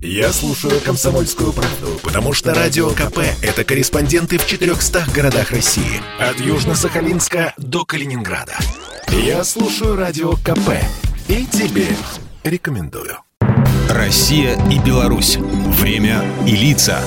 Я слушаю «Комсомольскую правду», потому что «Радио КП» — это корреспонденты в 400 городах России. От Южно-Сахалинска до Калининграда. Я слушаю «Радио КП» и тебе рекомендую. Россия и Беларусь. Время и лица.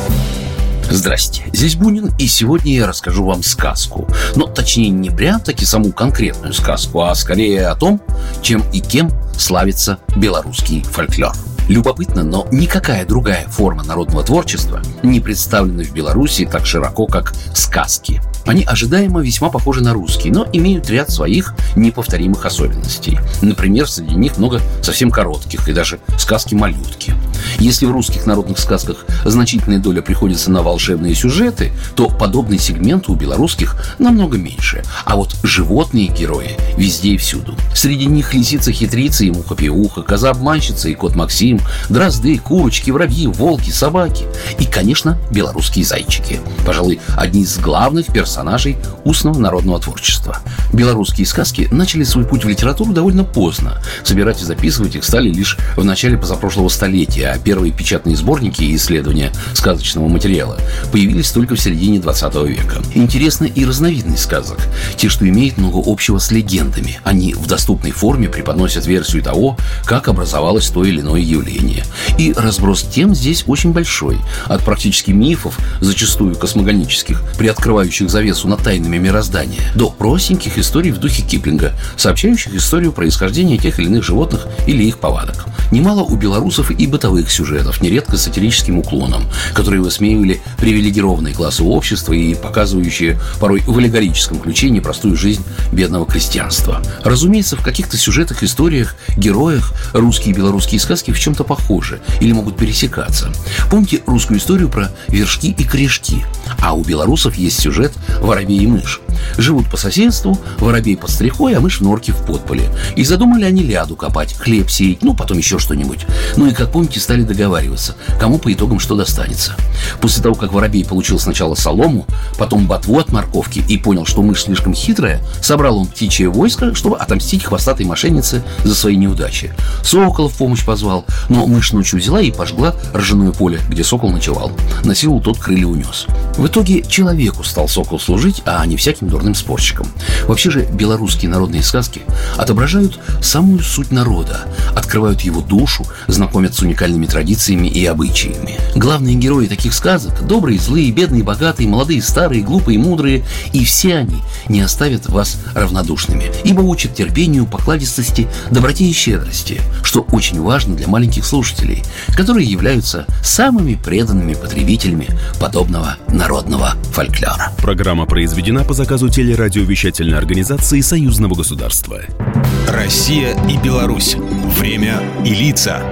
Здрасте, здесь Бунин, и сегодня я расскажу вам сказку. Но точнее не прям-таки саму конкретную сказку, а скорее о том, чем и кем славится белорусский фольклор. Любопытно, но никакая другая форма народного творчества не представлена в Беларуси так широко, как сказки. Они ожидаемо весьма похожи на русские, но имеют ряд своих неповторимых особенностей. Например, среди них много совсем коротких и даже сказки-малютки. Если в русских народных сказках значительная доля приходится на волшебные сюжеты, то подобный сегмент у белорусских намного меньше. А вот животные герои везде и всюду. Среди них лисица-хитрица и муха-пиуха, коза-обманщица и кот Максим, дрозды, курочки, воробьи, волки, собаки и, конечно, белорусские зайчики. Пожалуй, одни из главных персонажей устного народного творчества. Белорусские сказки начали свой путь в литературу довольно поздно. Собирать и записывать их стали лишь в начале позапрошлого столетия, а первые печатные сборники и исследования сказочного материала появились только в середине 20 века. Интересны и разновидность сказок. Те, что имеют много общего с легендами. Они в доступной форме преподносят версию того, как образовалось то или иное явление. И разброс тем здесь очень большой. От практически мифов, зачастую космогонических, приоткрывающих завесу над тайнами мироздания, до простеньких историй в духе Киплинга, сообщающих историю происхождения тех или иных животных или их повадок. Немало у белорусов и бытовых сюжетов, нередко с сатирическим уклоном, которые высмеивали привилегированные классы общества и показывающие порой в аллегорическом ключе непростую жизнь бедного крестьянства. Разумеется, в каких-то сюжетах, историях, героях русские и белорусские сказки в чем-то похожи или могут пересекаться. Помните русскую историю про вершки и корешки? А у белорусов есть сюжет «Воробей и мышь». Живут по соседству, воробей под стрихой, а мышь в норке в подполе. И задумали они ляду копать, хлеб сеять, ну, потом еще что-нибудь. Ну и, как помните, стали договариваться, кому по итогам что достанется. После того, как воробей получил сначала солому, потом ботву от морковки и понял, что мышь слишком хитрая, собрал он птичье войско, чтобы отомстить хвостатой мошеннице за свои неудачи. Сокола в помощь позвал, но мышь ночью взяла и пожгла ржаное поле, где сокол ночевал. На силу тот крылья унес. В итоге человеку стал сокол служить, а не всяким дурным спорщиком. Вообще же белорусские народные сказки отображают самую суть народа, открывают его душу, знакомят с уникальными традициями и обычаями. Главные герои таких сказок – добрые, злые, бедные, богатые, молодые, старые, глупые, мудрые – и все они не оставят вас равнодушными, ибо учат терпению, покладистости, доброте и щедрости, что очень важно для маленьких слушателей, которые являются самыми преданными потребителями подобного народного фольклора. Программа произведена по заказу телерадиовещательной организации Союзного государства. Россия и Беларусь. Время и лица.